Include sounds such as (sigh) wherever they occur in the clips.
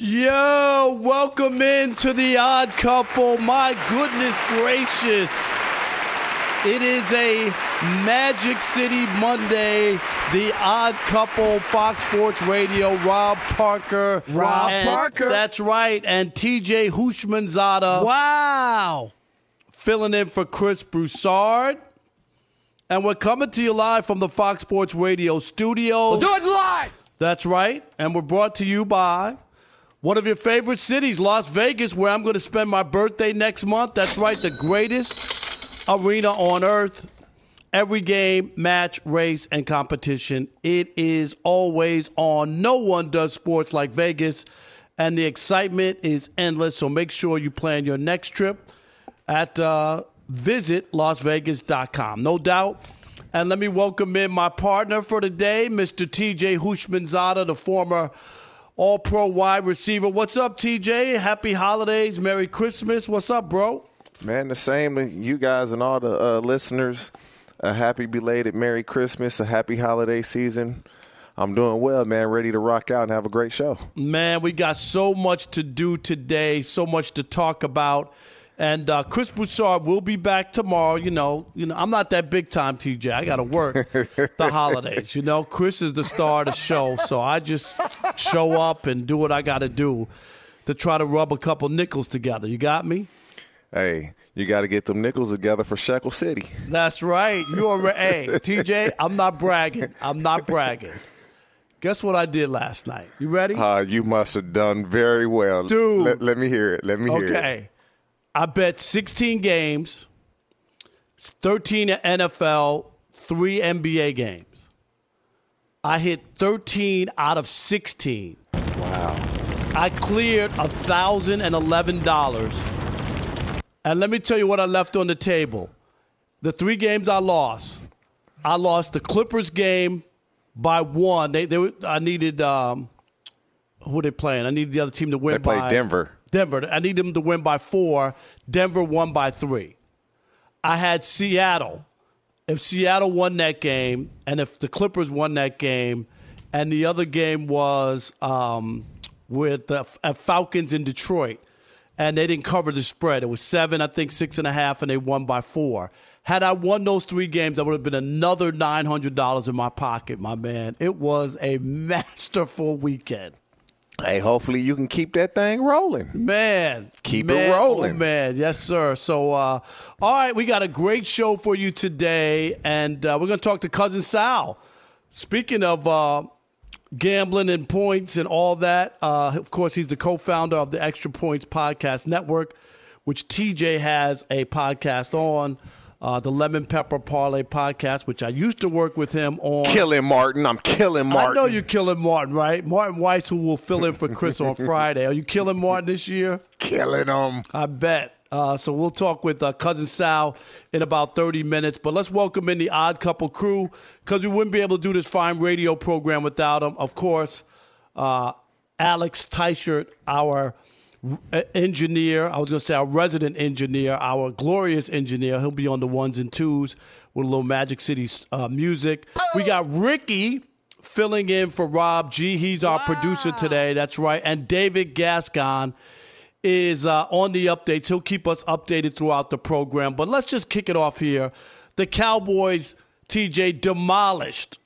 Yo, welcome into the odd couple. My goodness gracious. It is a Magic City Monday. The Odd Couple, Fox Sports Radio, Rob Parker. Rob and- Parker. That's right. And TJ Houshmandzadeh Wow. filling in for Chris Broussard. And we're coming to you live from the Fox Sports Radio studios. Do it live. That's right. And we're brought to you by one of your favorite cities, Las Vegas, where I'm going to spend my birthday next month. That's right, the greatest arena on earth. Every game, match, race, and competition. It is always on. No one does sports like Vegas, and the excitement is endless. So make sure you plan your next trip at uh, visitlasvegas.com. No doubt. And let me welcome in my partner for today, Mr. TJ Houshmandzadeh, the former All Pro wide receiver. What's up, TJ? Happy holidays. Merry Christmas. What's up, bro? Man, the same to you guys and all the uh, listeners. A happy belated Merry Christmas, a happy holiday season. I'm doing well, man. Ready to rock out and have a great show. Man, we got so much to do today, so much to talk about. And uh, Chris Broussard will be back tomorrow. You know, you know, I'm not that big time, TJ. I got to work the (laughs) holidays. You know, Chris is the star of the show, so I just show up and do what I got to do to try to rub a couple nickels together. You got me? Hey, you got to get them nickels together for Shekel City. That's right. You are hey, TJ. I'm not bragging. I'm not bragging. Guess what I did last night? You ready? Uh, you must have done very well. Dude. Let, let me hear it. Let me hear it. Okay. I bet 16 games, 13 NFL, three NBA games. I hit 13 out of 16. Wow. I cleared $1,011. And let me tell you what I left on the table. The three games I lost, I lost the Clippers game by one. They, they were, I needed, um, who were they playing? I needed the other team to win They played by Denver. Denver. I need them to win by four. Denver won by three. I had Seattle. If Seattle won that game, and if the Clippers won that game, and the other game was um, with the uh, Falcons in Detroit, and they didn't cover the spread. It was seven, I think six and a half, and they won by four. Had I won those three games, that would have been another nine hundred dollars in my pocket, my man. It was a (laughs) masterful weekend. Hey, hopefully you can keep that thing rolling. Man, Keep it rolling. oh, man, yes, sir. So, uh, all right, we got a great show for you today, and uh, we're going to talk to cousin Sal. Speaking of uh, gambling and points and all that, uh, of course, he's the co-founder of the Extra Points Podcast Network, which TJ has a podcast on. Uh, the Lemon Pepper Parlay podcast, which I used to work with him on. Killing Martin. I'm killing Martin. I know you're killing Martin, right? Martin Weiss, who will fill in for Chris on Friday. Are you killing Martin this year? killing him. I bet. Uh, so we'll talk with uh, cousin Sal in about 30 minutes. But let's welcome in the Odd Couple crew because we wouldn't be able to do this fine radio program without them. Of course, uh, Alex Teichert, our engineer. I was going to say our resident engineer, our glorious engineer. He'll be on the ones and twos with a little Magic City uh, music. We got Ricky filling in for Rob G. He's our producer today. That's right. And David Gascon is uh, on the updates. He'll keep us updated throughout the program. But let's just kick it off here. The Cowboys, TJ, demolished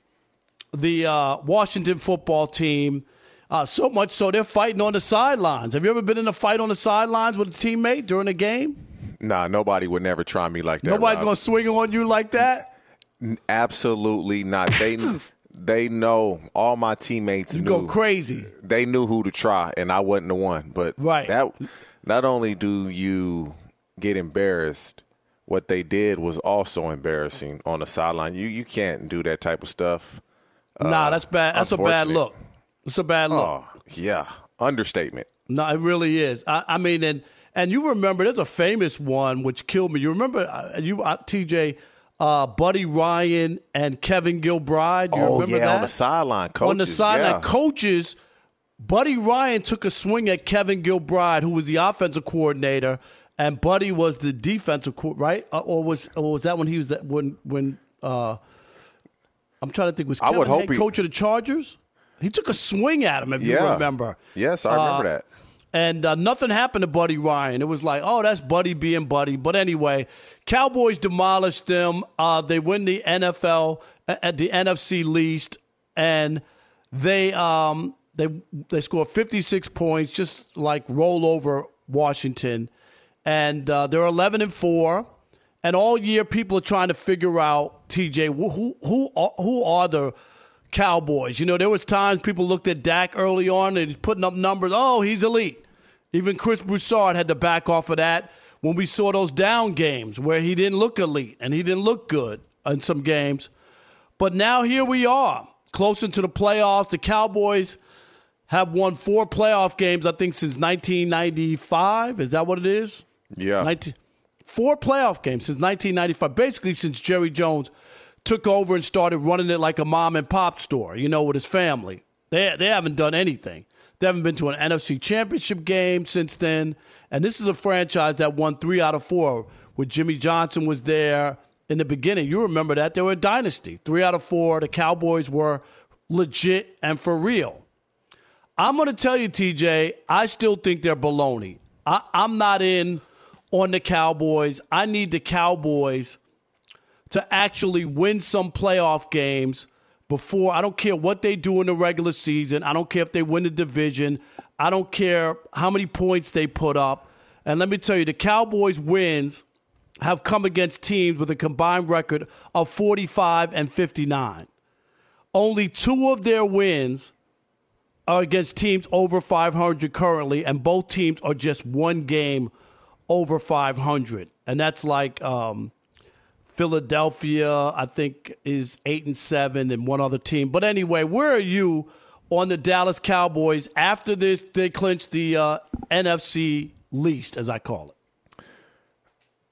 the uh, Washington football team. Uh, so much so they're fighting on the sidelines. Have you ever been in a fight on the sidelines with a teammate during a game? Nah, nobody would never try me like that. Nobody's Rob. gonna swing on you like that. Absolutely not. They they know all my teammates You knew go crazy. They knew who to try, and I wasn't the one. But Right. that not only do you get embarrassed, what they did was also embarrassing on the sideline. You you can't do that type of stuff. nah, that's bad. That's a bad look. It's a bad look. Oh yeah, understatement. No, it really is. I, I mean, and and you remember there's a famous one which killed me. You remember uh, you uh, TJ. Uh, Buddy Ryan and Kevin Gilbride. You oh remember yeah, that? on the sideline, coaches. on the sideline, yeah. coaches. Buddy Ryan took a swing at Kevin Gilbride, who was the offensive coordinator, and Buddy was the defensive co- right, uh, or was or was that when he was that when when uh, I'm trying to think was I would hope head he- coach of the Chargers? He took a swing at him, if you remember. Yes, I remember Uh, that. And uh, nothing happened to Buddy Ryan. It was like, oh, that's Buddy being Buddy. But anyway, Cowboys demolished them. Uh, they win the NFL uh, at the NFC least, and they um, they they score 56 points, just like roll over Washington, and uh, they're 11 and four. And all year, people are trying to figure out TJ who who who are, who are the Cowboys. You know, there was times people looked at Dak early on and he's putting up numbers. Oh, he's elite. Even Chris Broussard had to back off of that when we saw those down games where he didn't look elite and he didn't look good in some games. But now here we are, close into the playoffs. The Cowboys have won four playoff games, I think, since 1995. Is that what it is? Yeah. 19, four playoff games since 1995, basically since Jerry Jones took over and started running it like a mom and pop store, you know, with his family. They, they haven't done anything. They haven't been to an NFC championship game since then. And this is a franchise that won three out of four, with Jimmy Johnson was there in the beginning. You remember that. They were a dynasty. Three out of four. The Cowboys were legit and for real. I'm going to tell you, TJ, I still think they're baloney. I, I'm not in on the Cowboys. I need the Cowboys to actually win some playoff games before. I don't care what they do in the regular season. I don't care if they win the division. I don't care how many points they put up. And let me tell you, the Cowboys' wins have come against teams with a combined record of 45 and 59. Only two of their wins are against teams over 500 currently, and both teams are just one game over 500. And that's like um, Philadelphia, I think, is eight and seven, and one other team. But anyway, where are you on the Dallas Cowboys after this? They clinched the uh, NFC least, as I call it.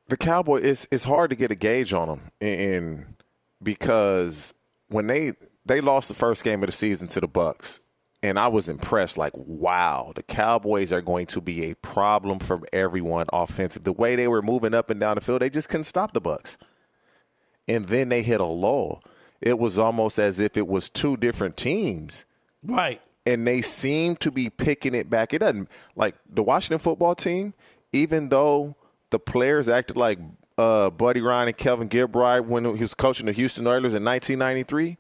the Cowboy it's it's hard to get a gauge on them, and because when they they lost the first game of the season to the Bucks, and I was impressed. Like, wow, the Cowboys are going to be a problem for everyone offensive. The way they were moving up and down the field, they just couldn't stop the Bucks. And then they hit a lull. It was almost as if it was two different teams Right. and they seem to be picking it back. It doesn't like the Washington football team, even though the players acted like uh, Buddy Ryan and Kelvin Gilbride when he was coaching the Houston Oilers in 1993.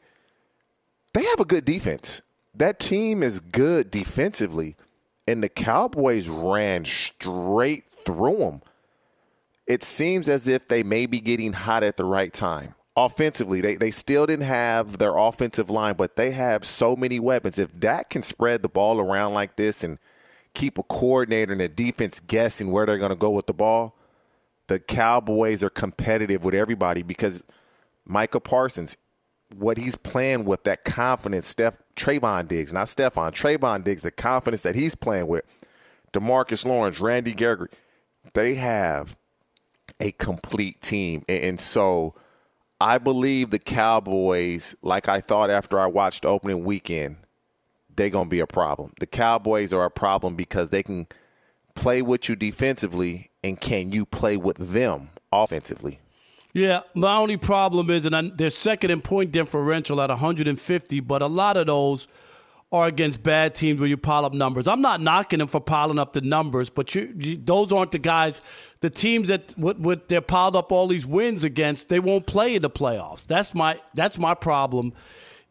They have a good defense. That team is good defensively, and the Cowboys ran straight through them. It seems as if they may be getting hot at the right time. Offensively, they, they still didn't have their offensive line, but they have so many weapons. If Dak can spread the ball around like this and keep a coordinator and a defense guessing where they're going to go with the ball, the Cowboys are competitive with everybody because Micah Parsons, what he's playing with, that confidence, Steph Trevon Diggs, not Stefon, Trevon Diggs, the confidence that he's playing with, Demarcus Lawrence, Randy Gregory, they have a complete team. And, so I believe the Cowboys, like I thought after I watched opening weekend, they're going to be a problem. The Cowboys are a problem because they can play with you defensively, and can you play with them offensively? Yeah, my only problem is, and I, they're second in point differential at 150, but a lot of those are against bad teams where you pile up numbers. I'm not knocking them for piling up the numbers, but you, you, those aren't the guys. The teams that what, what they're piled up all these wins against, they won't play in the playoffs. That's my that's my problem,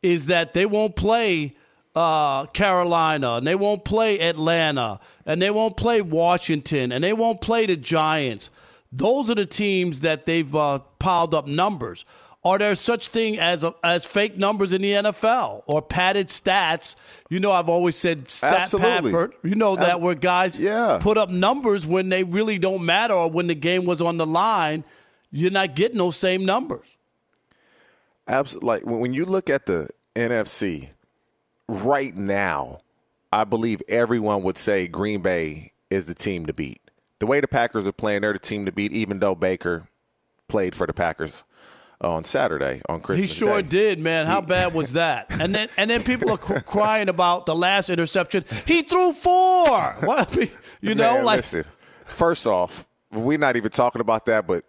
is that they won't play uh, Carolina, and they won't play Atlanta, and they won't play Washington, and they won't play the Giants. Those are the teams that they've uh, piled up numbers. Are there such thing as a, as fake numbers in the NFL or padded stats? You know, I've always said stat Absolutely. Padford. You know that Ab- where guys Yeah. put up numbers when they really don't matter or when the game was on the line. You're not getting those same numbers. Absolutely. Like when when you look at the NFC right now, I believe everyone would say Green Bay is the team to beat. The way the Packers are playing, they're the team to beat, even though Baker played for the Packers on Saturday on Christmas. He sure Day. did, man. How bad was (laughs) that? And then and then people are cr- crying about the last interception. He threw four. What? You know, Man, like listen. First off, we're not even talking about that, but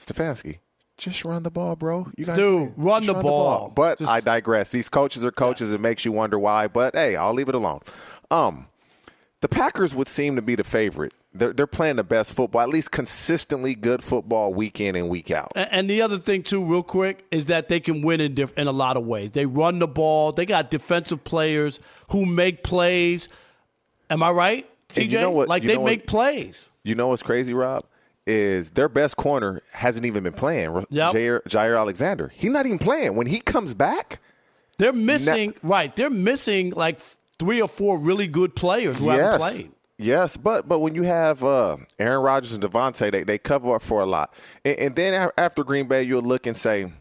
Stefanski, just run the ball, bro. You guys, Dude, run just the ball. But Just- I digress. These coaches are coaches. It makes you wonder why. But hey, I'll leave it alone. Um, the Packers would seem to be the favorite. They're they're playing the best football, at least consistently good football, week in and week out. A- And the other thing too, real quick, is that they can win in diff- in a lot of ways. They run the ball. They got defensive players who make plays. Am I right, TJ? You know what- like they know what- make plays. You know what's crazy, Rob? Is their best corner hasn't even been playing. Yep. Jaire, Jaire Alexander. He's not even playing. When he comes back, They're missing right. They're missing like three or four really good players who yes. haven't played. Yes, but but when you have uh, Aaron Rodgers and Davante, they, they cover up for a lot. And, and then after Green Bay, you'll look and say,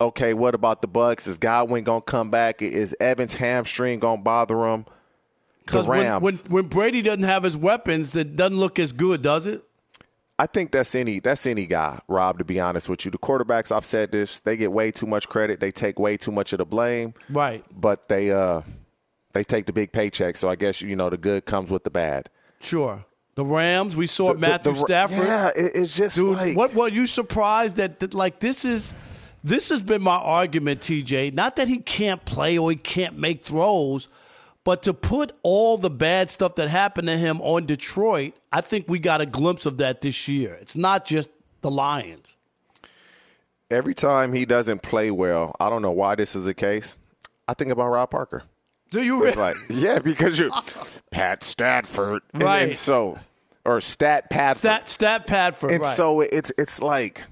okay, what about the Bucks? Is Godwin gonna come back? Is Evans' hamstring gonna bother him? The Because when, Rams. when when Brady doesn't have his weapons, it doesn't look as good, does it? I think that's any that's any guy, Rob. To be honest with you, the quarterbacks. I've said this. They get way too much credit. They take way too much of the blame. Right. But they uh they take the big paycheck. So I guess you know the good comes with the bad. Sure. The Rams, we saw The- the- Matthew the- Stafford. Yeah, it- it's just Dude, like what were you surprised that, that like this is this has been my argument, TJ. Not that he can't play or he can't make throws, but to put all the bad stuff that happened to him on Detroit, I think we got a glimpse of that this year. It's not just the Lions. every time he doesn't play well, I don't know why this is the case. I think about Rob Parker. Do you really? like, yeah, because you're (laughs) Pat Stafford, and, Right. and so or Stat Padford, Stat, stat Padford, and right. so it's it's like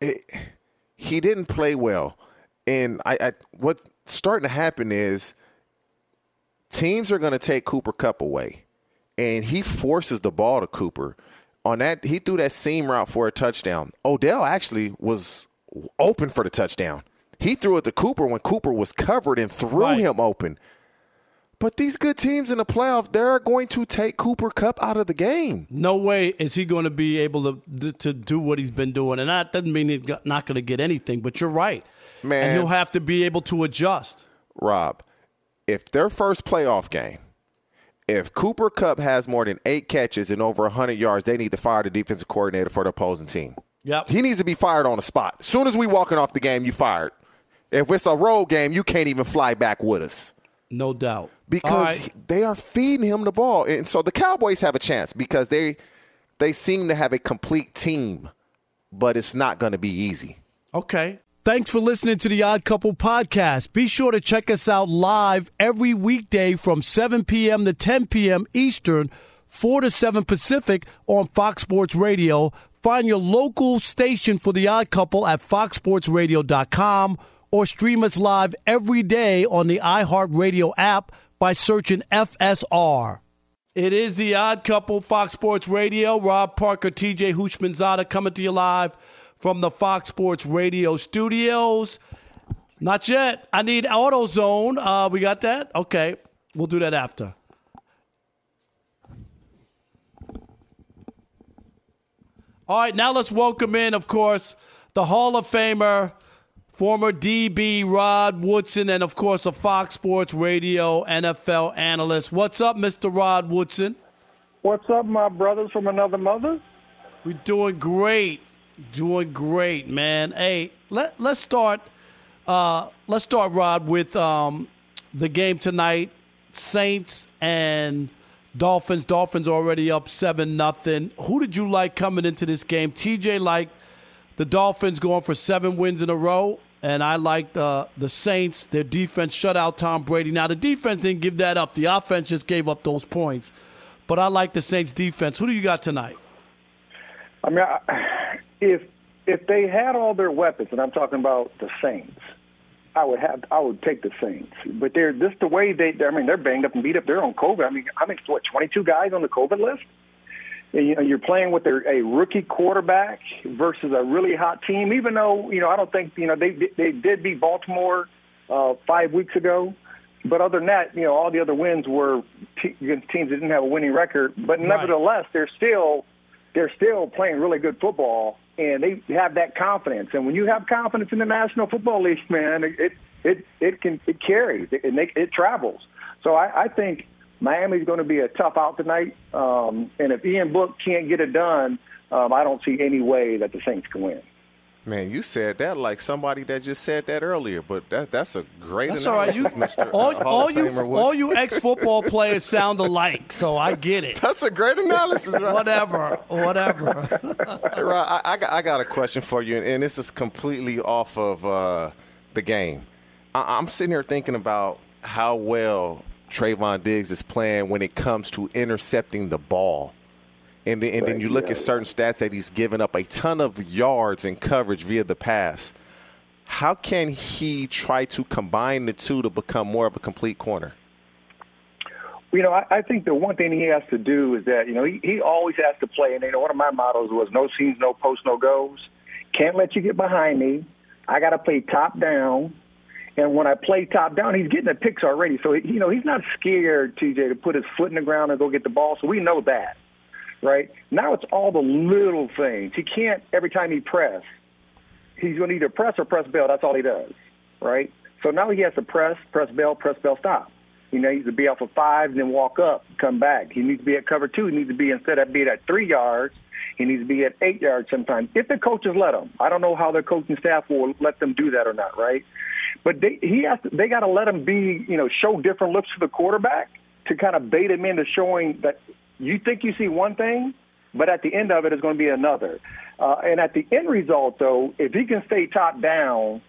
it, he didn't play well, and I, I what's starting to happen is teams are going to take Cooper Kupp away, and he forces the ball to Cooper. On that, he threw that seam route for a touchdown. Odell actually was open for the touchdown. He threw it to Cooper when Cooper was covered and threw Right. him open. But these good teams in the playoff, they're going to take Cooper Kupp out of the game. no way is he going to be able to to do what he's been doing, and that doesn't mean he's not going to get anything. But you're right, Man. and he'll have to be able to adjust. Rob, if their first playoff game, if Cooper Kupp has more than eight catches and over 100 yards, they need to fire the defensive coordinator for the opposing team. Yep. He needs to be fired on the spot. As soon as we walking off the game, you fired. If it's a road game, you can't even fly back with us No doubt. Because right. they are feeding him the ball. And so the Cowboys have a chance because they they seem to have a complete team, but it's not going to be easy. Okay. Thanks for listening to the Odd Couple podcast. Be sure to check us out live every weekday from 7 p.m. to 10 p.m. Eastern, 4 to 7 Pacific on Fox Sports Radio. Find your local station for the Odd Couple at foxsportsradio.com or stream us live every day on the iHeartRadio app by searching FSR. It is the Odd Couple, Fox Sports Radio. Rob Parker, TJ Houshmandzadeh coming to you live from the Fox Sports Radio studios. Not yet. I need AutoZone. Uh, we got that? Okay. We'll do that after. All right, now let's welcome in, of course, the Hall of Famer, former DB Rod Woodson, and of course, a Fox Sports Radio NFL analyst. What's up, Mr. Rod Woodson? What's up, my brothers from another mother? We're doing great, doing great, man. Hey, let let's start. Uh, let's start, Rod, with um, the game tonight. Saints and Dolphins. Dolphins already up seven nothing. Who did you like coming into this game? TJ liked the Dolphins going for seven wins in a row, and I like uh, the Saints. Their defense shut out Tom Brady. Now the defense didn't give that up. The offense just gave up those points. But I like the Saints defense. Who do you got tonight? I mean, if if they had all their weapons, and I'm talking about the Saints, I would have I would take the Saints. But they're just the way they. I mean, they're banged up and beat up. They're on COVID. I mean, I mean, what 22 guys on the COVID list? You know, you're playing with a, a rookie quarterback versus a really hot team. Even though you know, I don't think you know they they did beat Baltimore uh, five weeks ago. but other than that, you know, all the other wins were te- against teams that didn't have a winning record. But nevertheless, they're still they're still playing really good football, and they have that confidence. And when you have confidence in the National Football League, man, it it it can it carries it it, it travels. So I, I think Miami's going to be a tough out tonight. Um, and if Ian Book can't get it done, um, I don't see any way that the Saints can win. Man, you said that like somebody that just said that earlier, but that that's a great analysis. That's all right. You, Mr. all, Hall all of you Famer Woods. all you ex football players sound alike, so I get it. That's a great analysis, right? Whatever, whatever. (laughs) Hey, Rod, I, I, got, I got a question for you, and this is completely off of uh, the game. I, I'm sitting here thinking about how well Trevon Diggs is playing when it comes to intercepting the ball. And then, and then you look at certain stats that he's given up a ton of yards in coverage via the pass. How can he try to combine the two to become more of a complete corner? You know, I, I think the one thing he has to do is that, you know, he, he always has to play. And, you know, one of my mottos was no seams, no post, no goes. Can't let you get behind me. I got to play top down. And when I play top down, he's getting the picks already. So, you know, he's not scared, TJ, to put his foot in the ground and go get the ball. So we know that, right? Now it's all the little things. He can't, every time he press, he's going to either press or press bail. That's all he does, right? So now he has to press, press bail, press bail, stop. You know, he needs to be off of five and then walk up, come back. He needs to be at cover two. He needs to be instead of being at three yards, he needs to be at eight yards sometimes. If the coaches let him, I don't know how their coaching staff will let them do that or not, right? But they he has to, they got to let him be, you know, show different looks to the quarterback to kind of bait him into showing that you think you see one thing, but at the end of it is going to be another. Uh, and at the end result, though, if he can stay top down,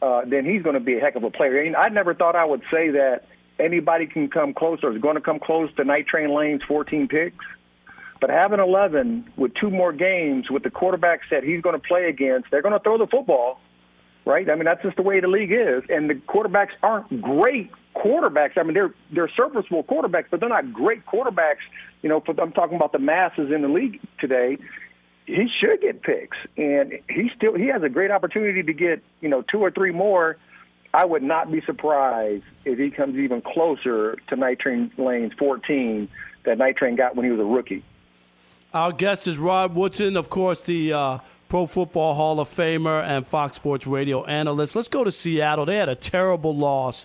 uh, then he's going to be a heck of a player. And I never thought I would say that anybody can come close or is going to come close to Night Train Lane's 14 picks. But having 11 with two more games with the quarterbacks that he's going to play against, they're going to throw the football, right? I mean, that's just the way the league is. And the quarterbacks aren't great quarterbacks. I mean, they're they're serviceable quarterbacks, but they're not great quarterbacks. You know, for, I'm talking about the masses in the league today. He should get picks, and he still he has a great opportunity to get you know two or three more. I would not be surprised if he comes even closer to Night Train Lane's 14 that Night Train got when he was a rookie. Our guest is Rod Woodson, of course, the uh, Pro Football Hall of Famer and Fox Sports Radio analyst. Let's go to Seattle. They had a terrible loss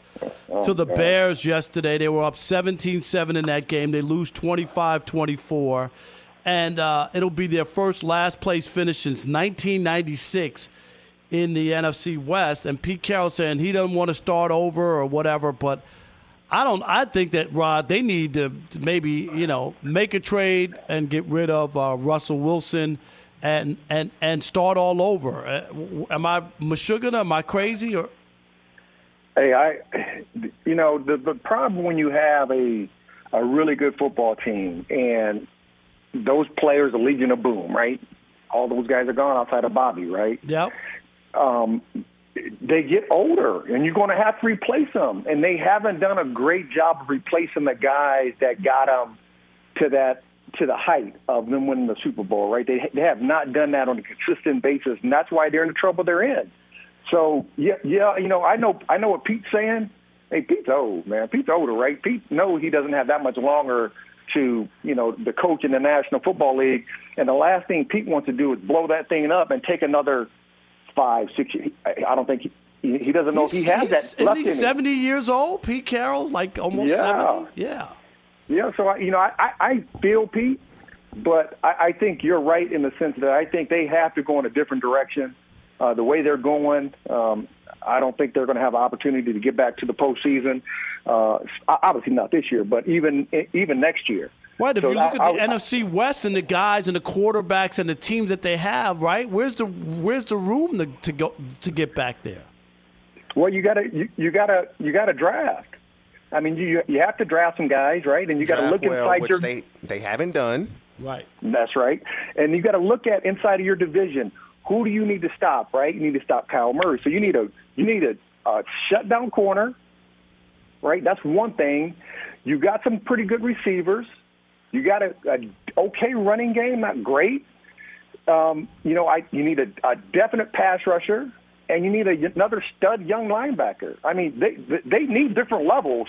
to the Bears yesterday. They were up 17 7 in that game. They lose 25 24. And uh, it'll be their first last place finish since 1996 in the NFC West. And Pete Carroll saying he doesn't want to start over or whatever, but. I don't. I think that Rod, they need to, maybe you know make a trade and get rid of uh, Russell Wilson, and and and start all over. Uh, am I Meshuggah? Am I crazy? Or Hey, I, you know, the the problem when you have a a really good football team and those players are Legion of Boom, right? All those guys are gone outside of Bobby, right? yep. um, they get older, and you're going to have to replace them. And they haven't done a great job of replacing the guys that got them to that to the height of them winning the Super Bowl. Right? They they have not done that on a consistent basis, and that's why they're in the trouble they're in. So yeah, yeah, you know, I know I know what Pete's saying. Hey, Pete's old, man. Pete's older, right? Pete knows he doesn't have that much longer to, you know, the coach in the National Football League. And the last thing Pete wants to do is blow that thing up and take another five, six. years. I don't think he, he doesn't know if he has He's- that isn't left he in him. seventy years old? Pete Carroll, like almost Yeah. seventy. Yeah. Yeah, so I, you know, I, I I feel Pete, but I, I think you're right in the sense that I think they have to go in a different direction. Uh, the way they're going, um, I don't think they're going to have an opportunity to get back to the postseason. Uh, obviously not this year, but even even next year. Right. If So you look at the I- NFC West and the guys and the quarterbacks and the teams that they have, right? Where's the where's the room to, to go to get back there? Well, you gotta you, you gotta you gotta draft. I mean, you you have to draft some guys, right? And you got to Draft look well, inside which your. they they haven't done. Right. That's right. And you got to look at inside of your division. Who do you need to stop? Right? You need to stop Kyle Murray. So you need a you need a, a shutdown corner. Right? That's one thing. You got some pretty good receivers. You got a, a okay running game, not great. Um, you know, I you need a, a definite pass rusher. And you need a, another stud young linebacker. I mean, they they need different levels,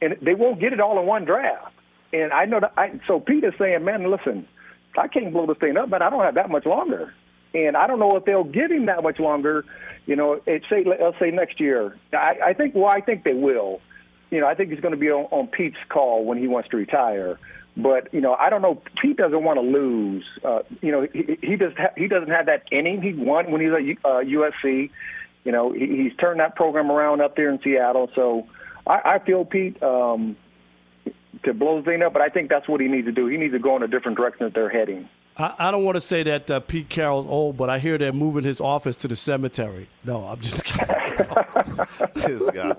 and they won't get it all in one draft. And I know that. I, so Pete is saying, man, listen, I can't blow this thing up, but I don't have that much longer, and I don't know if they'll give him that much longer. You know, it say let's say next year. I, I think well, I think they will. You know, I think he's going to be on, on Pete's call when he wants to retire. But you know, I don't know. Pete doesn't want to lose. Uh, you know, he, he does. Ha- he doesn't have that inning. He won when he was at uh, USC. You know, he, he's turned that program around up there in Seattle. So I, I feel Pete um, to blow thing up, but I think that's what he needs to do. He needs to go in a different direction that they're heading. I, I don't want to say that uh, Pete Carroll's old, but I hear they're moving his office to the cemetery. No, I'm just (laughs) kidding. this guy.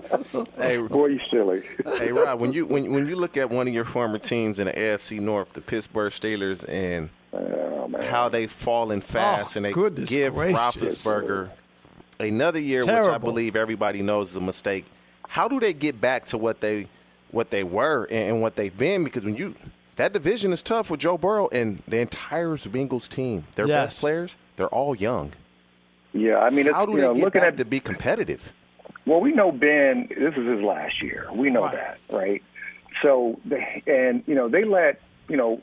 Hey, boy, you silly. hey, Rob, when you when when you look at one of your former teams in the AFC North, the Pittsburgh Steelers, and oh, how they've fallen fast, Oh, and they give gracious. Roethlisberger another year, which I believe everybody knows is a mistake. How do they get back to what they what they were and, and what they've been? Because when you that division is tough with Joe Burrow and the entire Bengals team, their Yes. best players, they're all young. Yeah, I mean, it's, How do you they know, get looking back at to be competitive? Well, we know Ben. This is his last year. We know Right. that, right? So, they- and you know, they let you know,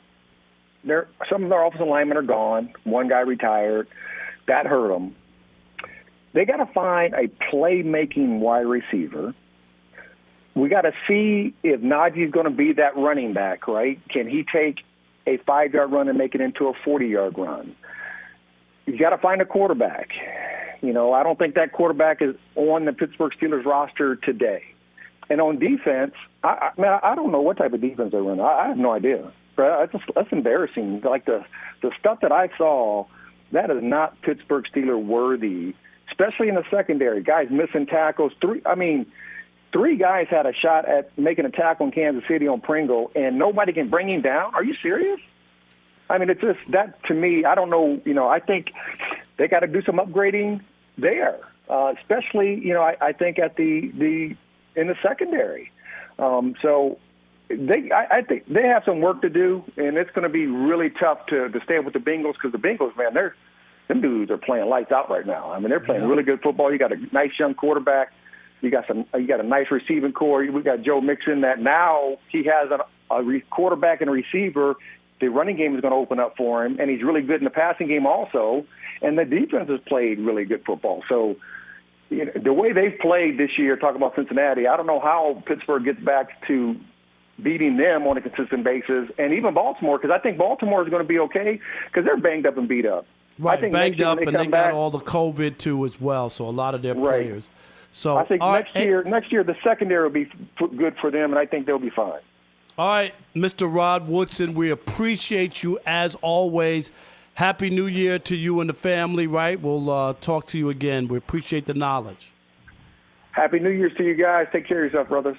their some of their offensive linemen are gone. One guy retired. That hurt them. They got to find a playmaking wide receiver. We got to see if Najee's going to be that running back, right? Can he take a five-yard run and make it into a forty-yard run? You got to find a quarterback. You know, I don't think that quarterback is on the Pittsburgh Steelers roster today. And on defense, I, I, man, I don't know what type of defense they run. I, I have no idea. That's, just, that's embarrassing. Like the the stuff that I saw, that is not Pittsburgh Steeler worthy, especially in the secondary. Guys missing tackles. Three, I mean, three guys had a shot at making a tackle in Kansas City on Pringle, and nobody can bring him down. Are you serious? I mean, it's just that to me. I don't know. You know, I think they got to do some upgrading there, uh, especially you know. I, I think at the the in the secondary. Um, so they, I, I think they have some work to do, and it's going to be really tough to to stay with the Bengals because the Bengals, man, they're them dudes are playing lights out right now. I mean, they're playing really good football. You got a nice young quarterback. You got some. You got a nice receiving core. We got Joe Mixon. That now he has a, a re- quarterback and a receiver. The running game is going to open up for him, and he's really good in the passing game also. And the defense has played really good football. So you know, the way they've played this year, talking about Cincinnati, I don't know how Pittsburgh gets back to beating them on a consistent basis, and even Baltimore, because I think Baltimore is going to be okay because they're banged up and beat up. I Right, think banged up, when and they come got all the COVID too as well. So a lot of their Right. players. So I think all right, next hey, year, next year the secondary will be f- good for them, and I think they'll be fine. all right, Mr. Rod Woodson, we appreciate you as always. Happy New Year to you and the family. Right, we'll uh, talk to you again. We appreciate the knowledge. Happy New Year's to you guys. Take care of yourself, brothers.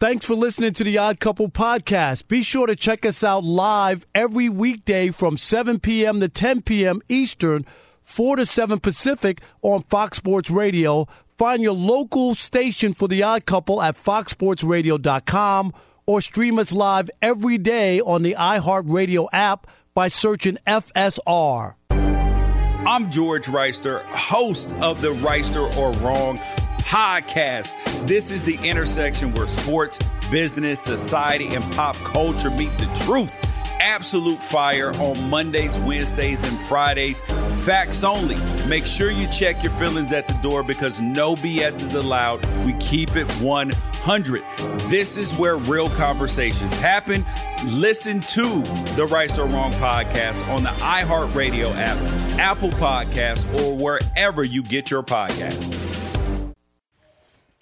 Thanks for listening to the Odd Couple podcast. Be sure to check us out live every weekday from 7 p.m. to 10 p.m. Eastern, 4 to 7 Pacific on Fox Sports Radio. Find your local station for the Odd Couple at foxsportsradio.com or stream us live every day on the iHeartRadio app by searching FSR. I'm George Wrighster, host of the Wrighster or Wrong podcast. This is the intersection where sports, business, society, and pop culture meet the truth. Absolute fire on Mondays, Wednesdays, and Fridays. Facts only. Make sure you check your feelings at the door because no BS is allowed. We keep it 100. This is where real conversations happen. Listen to the Right or Wrong podcast on the iHeartRadio app, Apple Podcasts, or wherever you get your podcasts.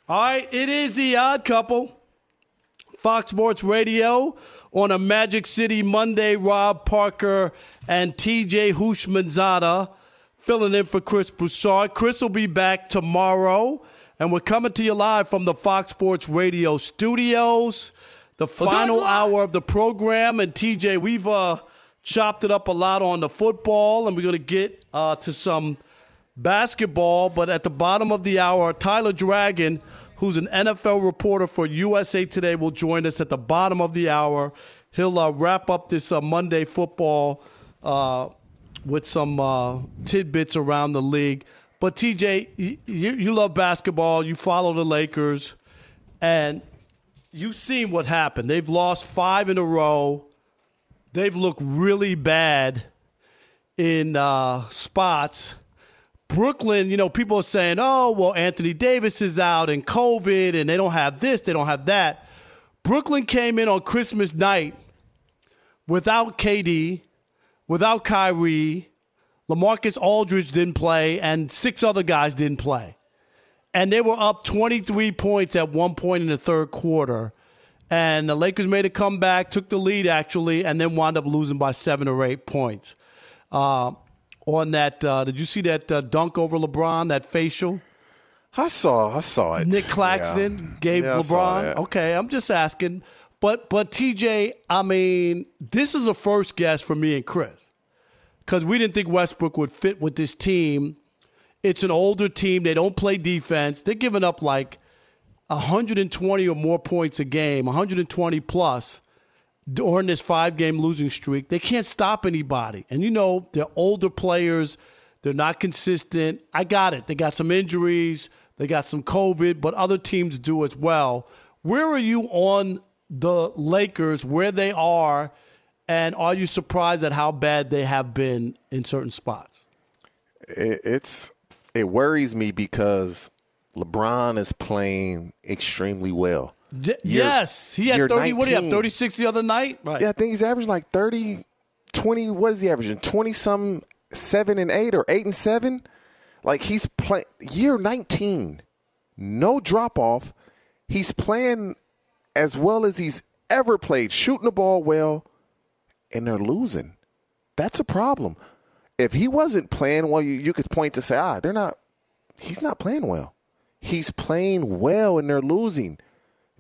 All right, it is the odd couple. Fox Sports Radio on a Magic City Monday. Rob Parker and TJ Houshmandzadeh filling in for Chris Broussard. Chris will be back tomorrow, and we're coming to you live from the Fox Sports Radio studios. The final hour of the program, and TJ, we've uh, chopped it up a lot on the football, and we're going to get uh, to some basketball, but at the bottom of the hour, Tyler Dragon, who's an NFL reporter for USA Today, will join us at the bottom of the hour. He'll uh, wrap up this uh, Monday football uh, with some uh, tidbits around the league. But TJ, you, you love basketball. You follow the Lakers, and you've seen what happened. They've lost five in a row. They've looked really bad in uh, spots. Brooklyn, you know, people are saying, oh, well, Anthony Davis is out and COVID, and they don't have this, they don't have that. Brooklyn came in on Christmas night without KD, without Kyrie. LaMarcus Aldridge didn't play, and six other guys didn't play. And they were up 23 points at one point in the third quarter. And the Lakers made a comeback, took the lead actually, and then wound up losing by seven or eight points. Uh, on that, uh, did you see that uh, dunk over LeBron, that facial? I saw, I saw it. Nic Claxton yeah. gave yeah, LeBron. Okay, I'm just asking. But but TJ, I mean, this is a first guess for me and Chris because we didn't think Westbrook would fit with this team. It's an older team. They don't play defense. They're giving up like 120 or more points a game, 120 plus during this five game losing streak. They can't stop anybody. And you know, they're older players. They're not consistent. I got it. They got some injuries. They got some COVID, but other teams do as well. Where are you on the Lakers, where they are? And are you surprised at how bad they have been in certain spots? It's it worries me because LeBron is playing extremely well. D- yes, he had 30 19. what do you have 36 the other night? Right. Yeah, I think he's averaging like 30 20 what is he averaging? 20 some 7 and 8 or 8 and 7? Like he's playing year 19. No drop off. He's playing as well as he's ever played, shooting the ball well and they're losing. That's a problem. If he wasn't playing well, you, you could point to say, ah, they're not, he's not playing well. He's playing well and they're losing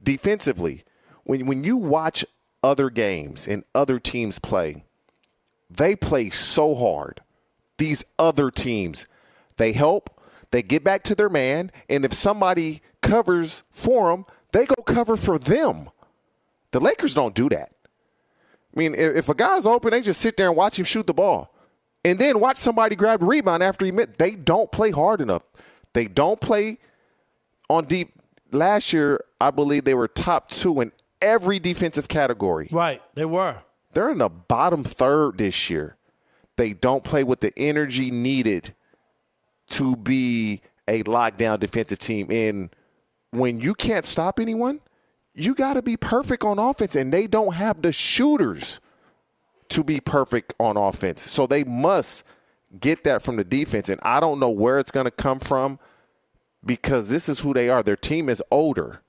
defensively. When, when you watch other games and other teams play, they play so hard. These other teams, they help, they get back to their man, and if somebody covers for them, they go cover for them. The Lakers don't do that. I mean, if a guy's open, they just sit there and watch him shoot the ball. And then watch somebody grab rebound after he met. They don't play hard enough. They don't play on deep. Last year, I believe they were top two in every defensive category. Right, they were. They're in the bottom third this year. They don't play with the energy needed to be a lockdown defensive team. And when you can't stop anyone – you got to be perfect on offense, and they don't have the shooters to be perfect on offense. So they must get that from the defense. And I don't know where it's going to come from because this is who they are. Their team is older.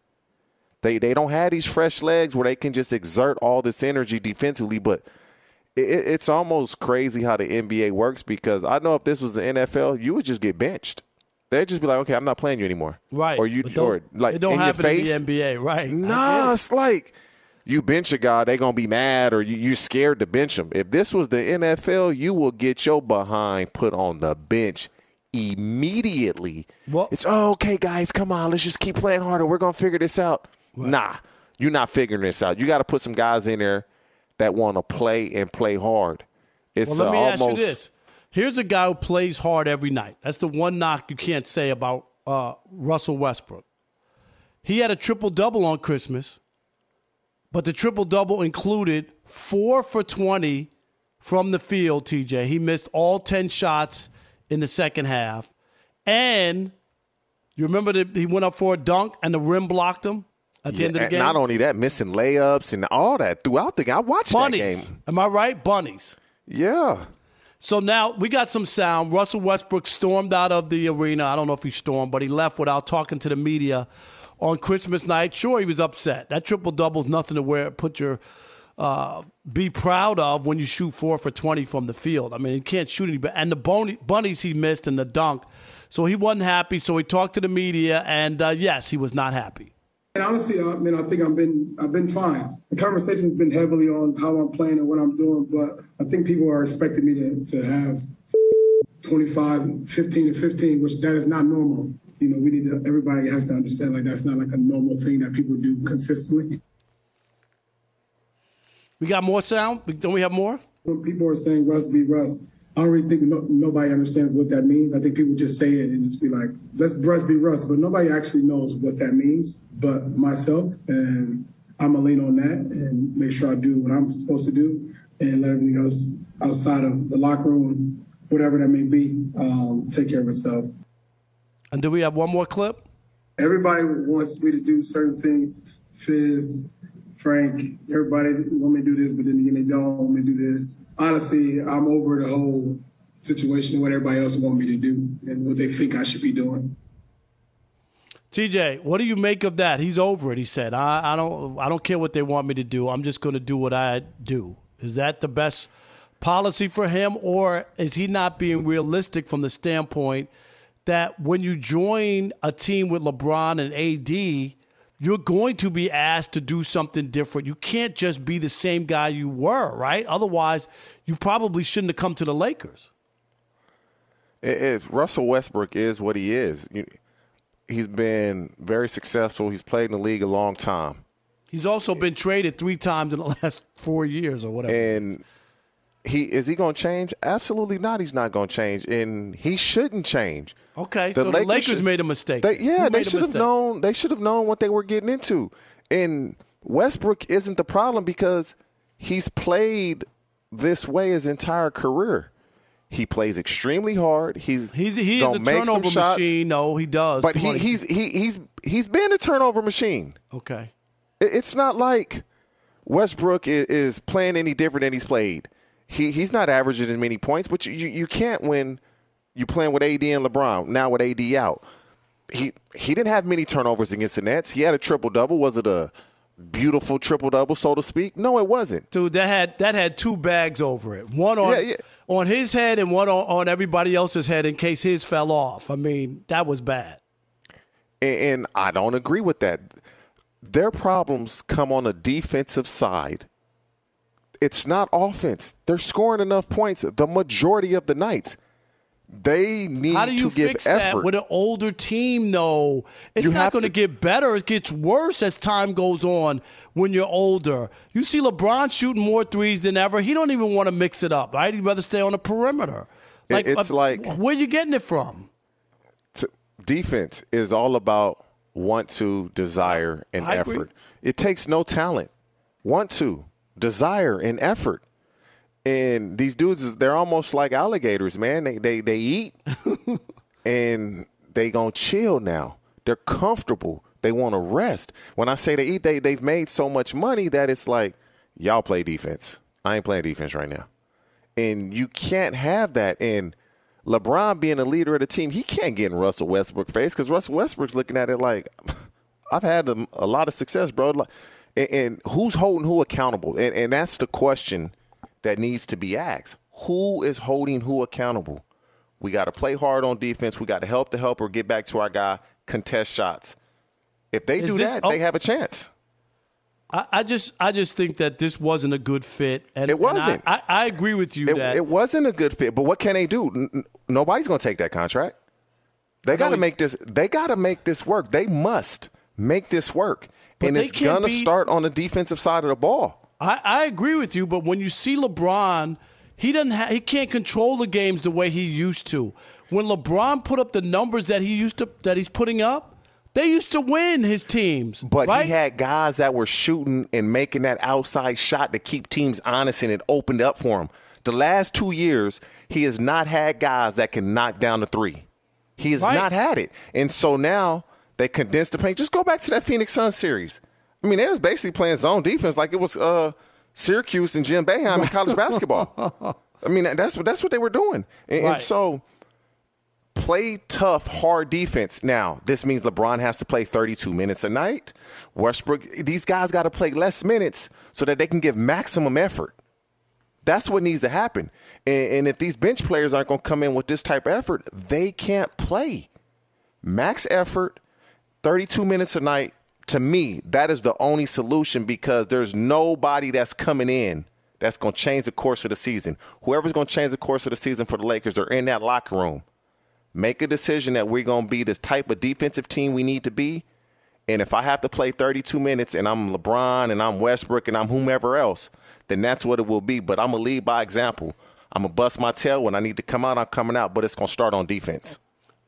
They they don't have these fresh legs where they can just exert all this energy defensively, but it, it's almost crazy how the NBA works because I know if this was the NFL, you would just get benched. They'd just be like, okay, I'm not playing you anymore. Right. Or you, or like it don't in happen your face. in the NBA, right? Nah, it's like you bench a guy, they're gonna be mad, or you you scared to bench him. If this was the NFL, you will get your behind put on the bench immediately. Well, it's oh, okay, guys, come on, let's just keep playing harder. We're gonna figure this out. Right. Nah, you're not figuring this out. You got to put some guys in there that want to play and play hard. It's well, let me uh, almost, ask you this Here's a guy who plays hard every night. That's the one knock you can't say about uh, Russell Westbrook. He had a triple double on Christmas, but the triple double included four for 20 from the field, TJ. He missed all 10 shots in the second half. And you remember that he went up for a dunk and the rim blocked him at the yeah, end of the game? Not only that, missing layups and all that throughout the game. I watched Bunnies. that game. Am I right? Bunnies. Yeah. So now we got some sound. Russell Westbrook stormed out of the arena. I don't know if he stormed, but he left without talking to the media on Christmas night. Sure, he was upset. That triple double is nothing to wear. Put your uh, be proud of when you shoot four for twenty from the field. I mean, he can't shoot any. And the bony, bunnies he missed and the dunk, so he wasn't happy. So he talked to the media, and uh, yes, he was not happy. And honestly, I mean, I think I've been I've been fine. The conversation's been heavily on how I'm playing and what I'm doing, but I think people are expecting me to, to have 25, 15, and 15, which that is not normal. You know, we need to. Everybody has to understand like that's not like a normal thing that people do consistently. We got more sound. Don't we have more? When people are saying Russ be Russ, I don't really think no, nobody understands what that means. I think people just say it and just be like, let's Russ be Russ, but nobody actually knows what that means but myself. And I'm going to lean on that and make sure I do what I'm supposed to do and let everything else outside of the locker room, whatever that may be, um, take care of itself. And do we have one more clip? Everybody wants me to do certain things. Fizz, Frank, everybody want me to do this, but then again, they don't want me to do this. Honestly, I'm over the whole situation, and what everybody else want me to do and what they think I should be doing. TJ, what do you make of that? He's over it. He said, I, I don't I don't care what they want me to do. I'm just going to do what I do. Is that the best policy for him, or is he not being realistic from the standpoint that when you join a team with LeBron and AD, you're going to be asked to do something different. You can't just be the same guy you were, right? Otherwise, you probably shouldn't have come to the Lakers. It is. Russell Westbrook is what he is. He's been very successful. He's played in the league a long time. He's also been traded three times in the (laughs) last four years or whatever. And he is he going to change? Absolutely not. He's not going to change, and he shouldn't change. Okay, the so Lakers the Lakers should, made a mistake. They, yeah, they should have known. They should have known what they were getting into. And Westbrook isn't the problem because he's played this way his entire career. He plays extremely hard. He's he's he is a turnover machine. No, he does. But he, he's he, he's he's been a turnover machine. Okay, it's not like Westbrook is playing any different than he's played. He he's not averaging as many points, but you, you, you can't win you playing with AD and LeBron. Now with AD out, he he didn't have many turnovers against the Nets. He had a triple double. Was it a beautiful triple double, so to speak? No, it wasn't. Dude, that had that had two bags over it. One on yeah, yeah. on his head and one on, on, everybody else's head in case his fell off. I mean, that was bad. And, and I don't agree with that. Their problems come on the defensive side. It's not offense. They're scoring enough points the majority of the nights. They need How do you to give fix effort. that with an older team? though? it's you not going to get better. It gets worse as time goes on. When you're older, you see LeBron shooting more threes than ever. He don't even want to mix it up. Right? He'd rather stay on the perimeter. Like it's uh, like where you getting it from? defense is all about want to, desire, and I effort. Agree. It takes no talent. Want to, desire, and effort. And these dudes, they're almost like alligators, man. They they they eat (laughs) and they gonna chill now. They're comfortable. They want to rest. When I say they eat, they they've made so much money that it's like y'all play defense. I ain't playing defense right now. And you can't have that. And LeBron being a leader of the team, he can't get in Russell Westbrook face because Russell Westbrook's looking at it like, (laughs) I've had a, a lot of success, bro. And, and, who's holding who accountable? And, and that's the question that needs to be asked. Who is holding who accountable? We got to play hard on defense. We got to help the helper get back to our guy, contest shots. If they is do this, that, oh, they have a chance. I, I, just, I just think that this wasn't a good fit, and it wasn't. And I, I, I, agree with you it, that it wasn't a good fit. But what can they do? N- nobody's going to take that contract. They got to make this. They got to make this work. They must make this work, and it's going to start on the defensive side of the ball. I, I agree with you, but when you see LeBron, he doesn't ha- he can't control the games the way he used to. When LeBron put up the numbers that he used to that he's putting up, they used to win his teams. But right? he had guys that were shooting and making that outside shot to keep teams honest and it opened up for him. The last two years, he has not had guys that can knock down the three. He has right. not had it. And so now they condensed the paint. Just go back to that Phoenix Suns series. I mean, they was basically playing zone defense like it was uh, Syracuse and Jim Boeheim in college basketball. (laughs) I mean, that's what that's what they were doing, and, right. and, so play tough, hard defense. Now, this means LeBron has to play 32 minutes a night. Westbrook, these guys got to play less minutes so that they can give maximum effort. That's what needs to happen. And, and if these bench players aren't going to come in with this type of effort, they can't play. Max effort, 32 minutes a night, to me, that is the only solution because there's nobody that's coming in that's going to change the course of the season. Whoever's going to change the course of the season for the Lakers are in that locker room. Make a decision that we're going to be the type of defensive team we need to be. And if I have to play 32 minutes and I'm LeBron and I'm Westbrook and I'm whomever else, then that's what it will be. But I'm going to lead by example. I'm gonna bust my tail when I need to come out. I'm coming out, but it's gonna start on defense.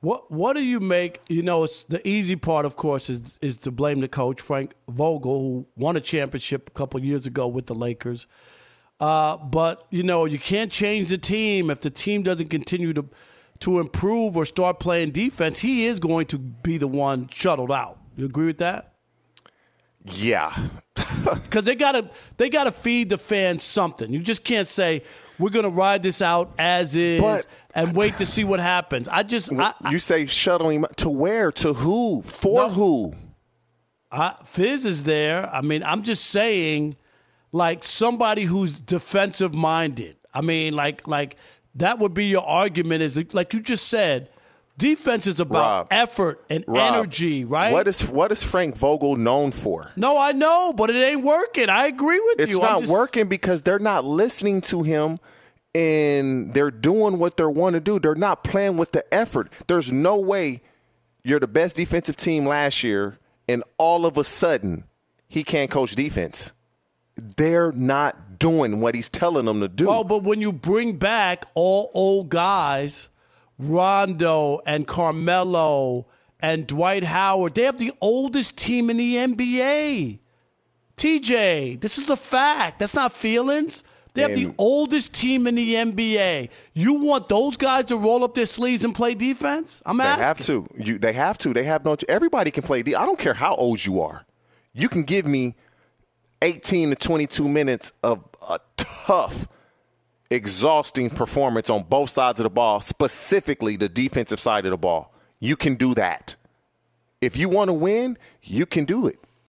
What What do you make? You know, it's the easy part, of course, is is to blame the coach Frank Vogel, who won a championship a couple years ago with the Lakers. Uh, but you know, you can't change the team if the team doesn't continue to to improve or start playing defense. He is going to be the one shuttled out. You agree with that? Yeah, (laughs) because they gotta they gotta feed the fans something. You just can't say we're gonna ride this out as is But- and wait to see what happens. I just I, I, you say shuttling to where? To who? For No. who? I, Fizz is there. I mean, I'm just saying, like somebody who's defensive minded. I mean, like like that would be your argument. Is like you just said, defense is about Rob. effort and Rob, energy, right? What is what is Frank Vogel known for? no, I know, but it ain't working. I agree with It's you. I'm not just- working because they're not listening to him and they're doing what they want to do. They're not playing with the effort. There's no way you're the best defensive team last year and all of a sudden he can't coach defense. They're not doing what he's telling them to do. Well, but when you bring back all old guys, Rondo and Carmelo and Dwight Howard, they have the oldest team in the NBA. TJ, this is a fact. That's not feelings. They have the oldest team in the NBA. You want those guys to roll up their sleeves and play defense? I'm They asking. have to. You, they have to. They have no. Everybody can play. I don't care how old you are. You can give me 18 to 22 minutes of a tough, exhausting performance on both sides of the ball, specifically the defensive side of the ball. You can do that. If you want to win, you can do it.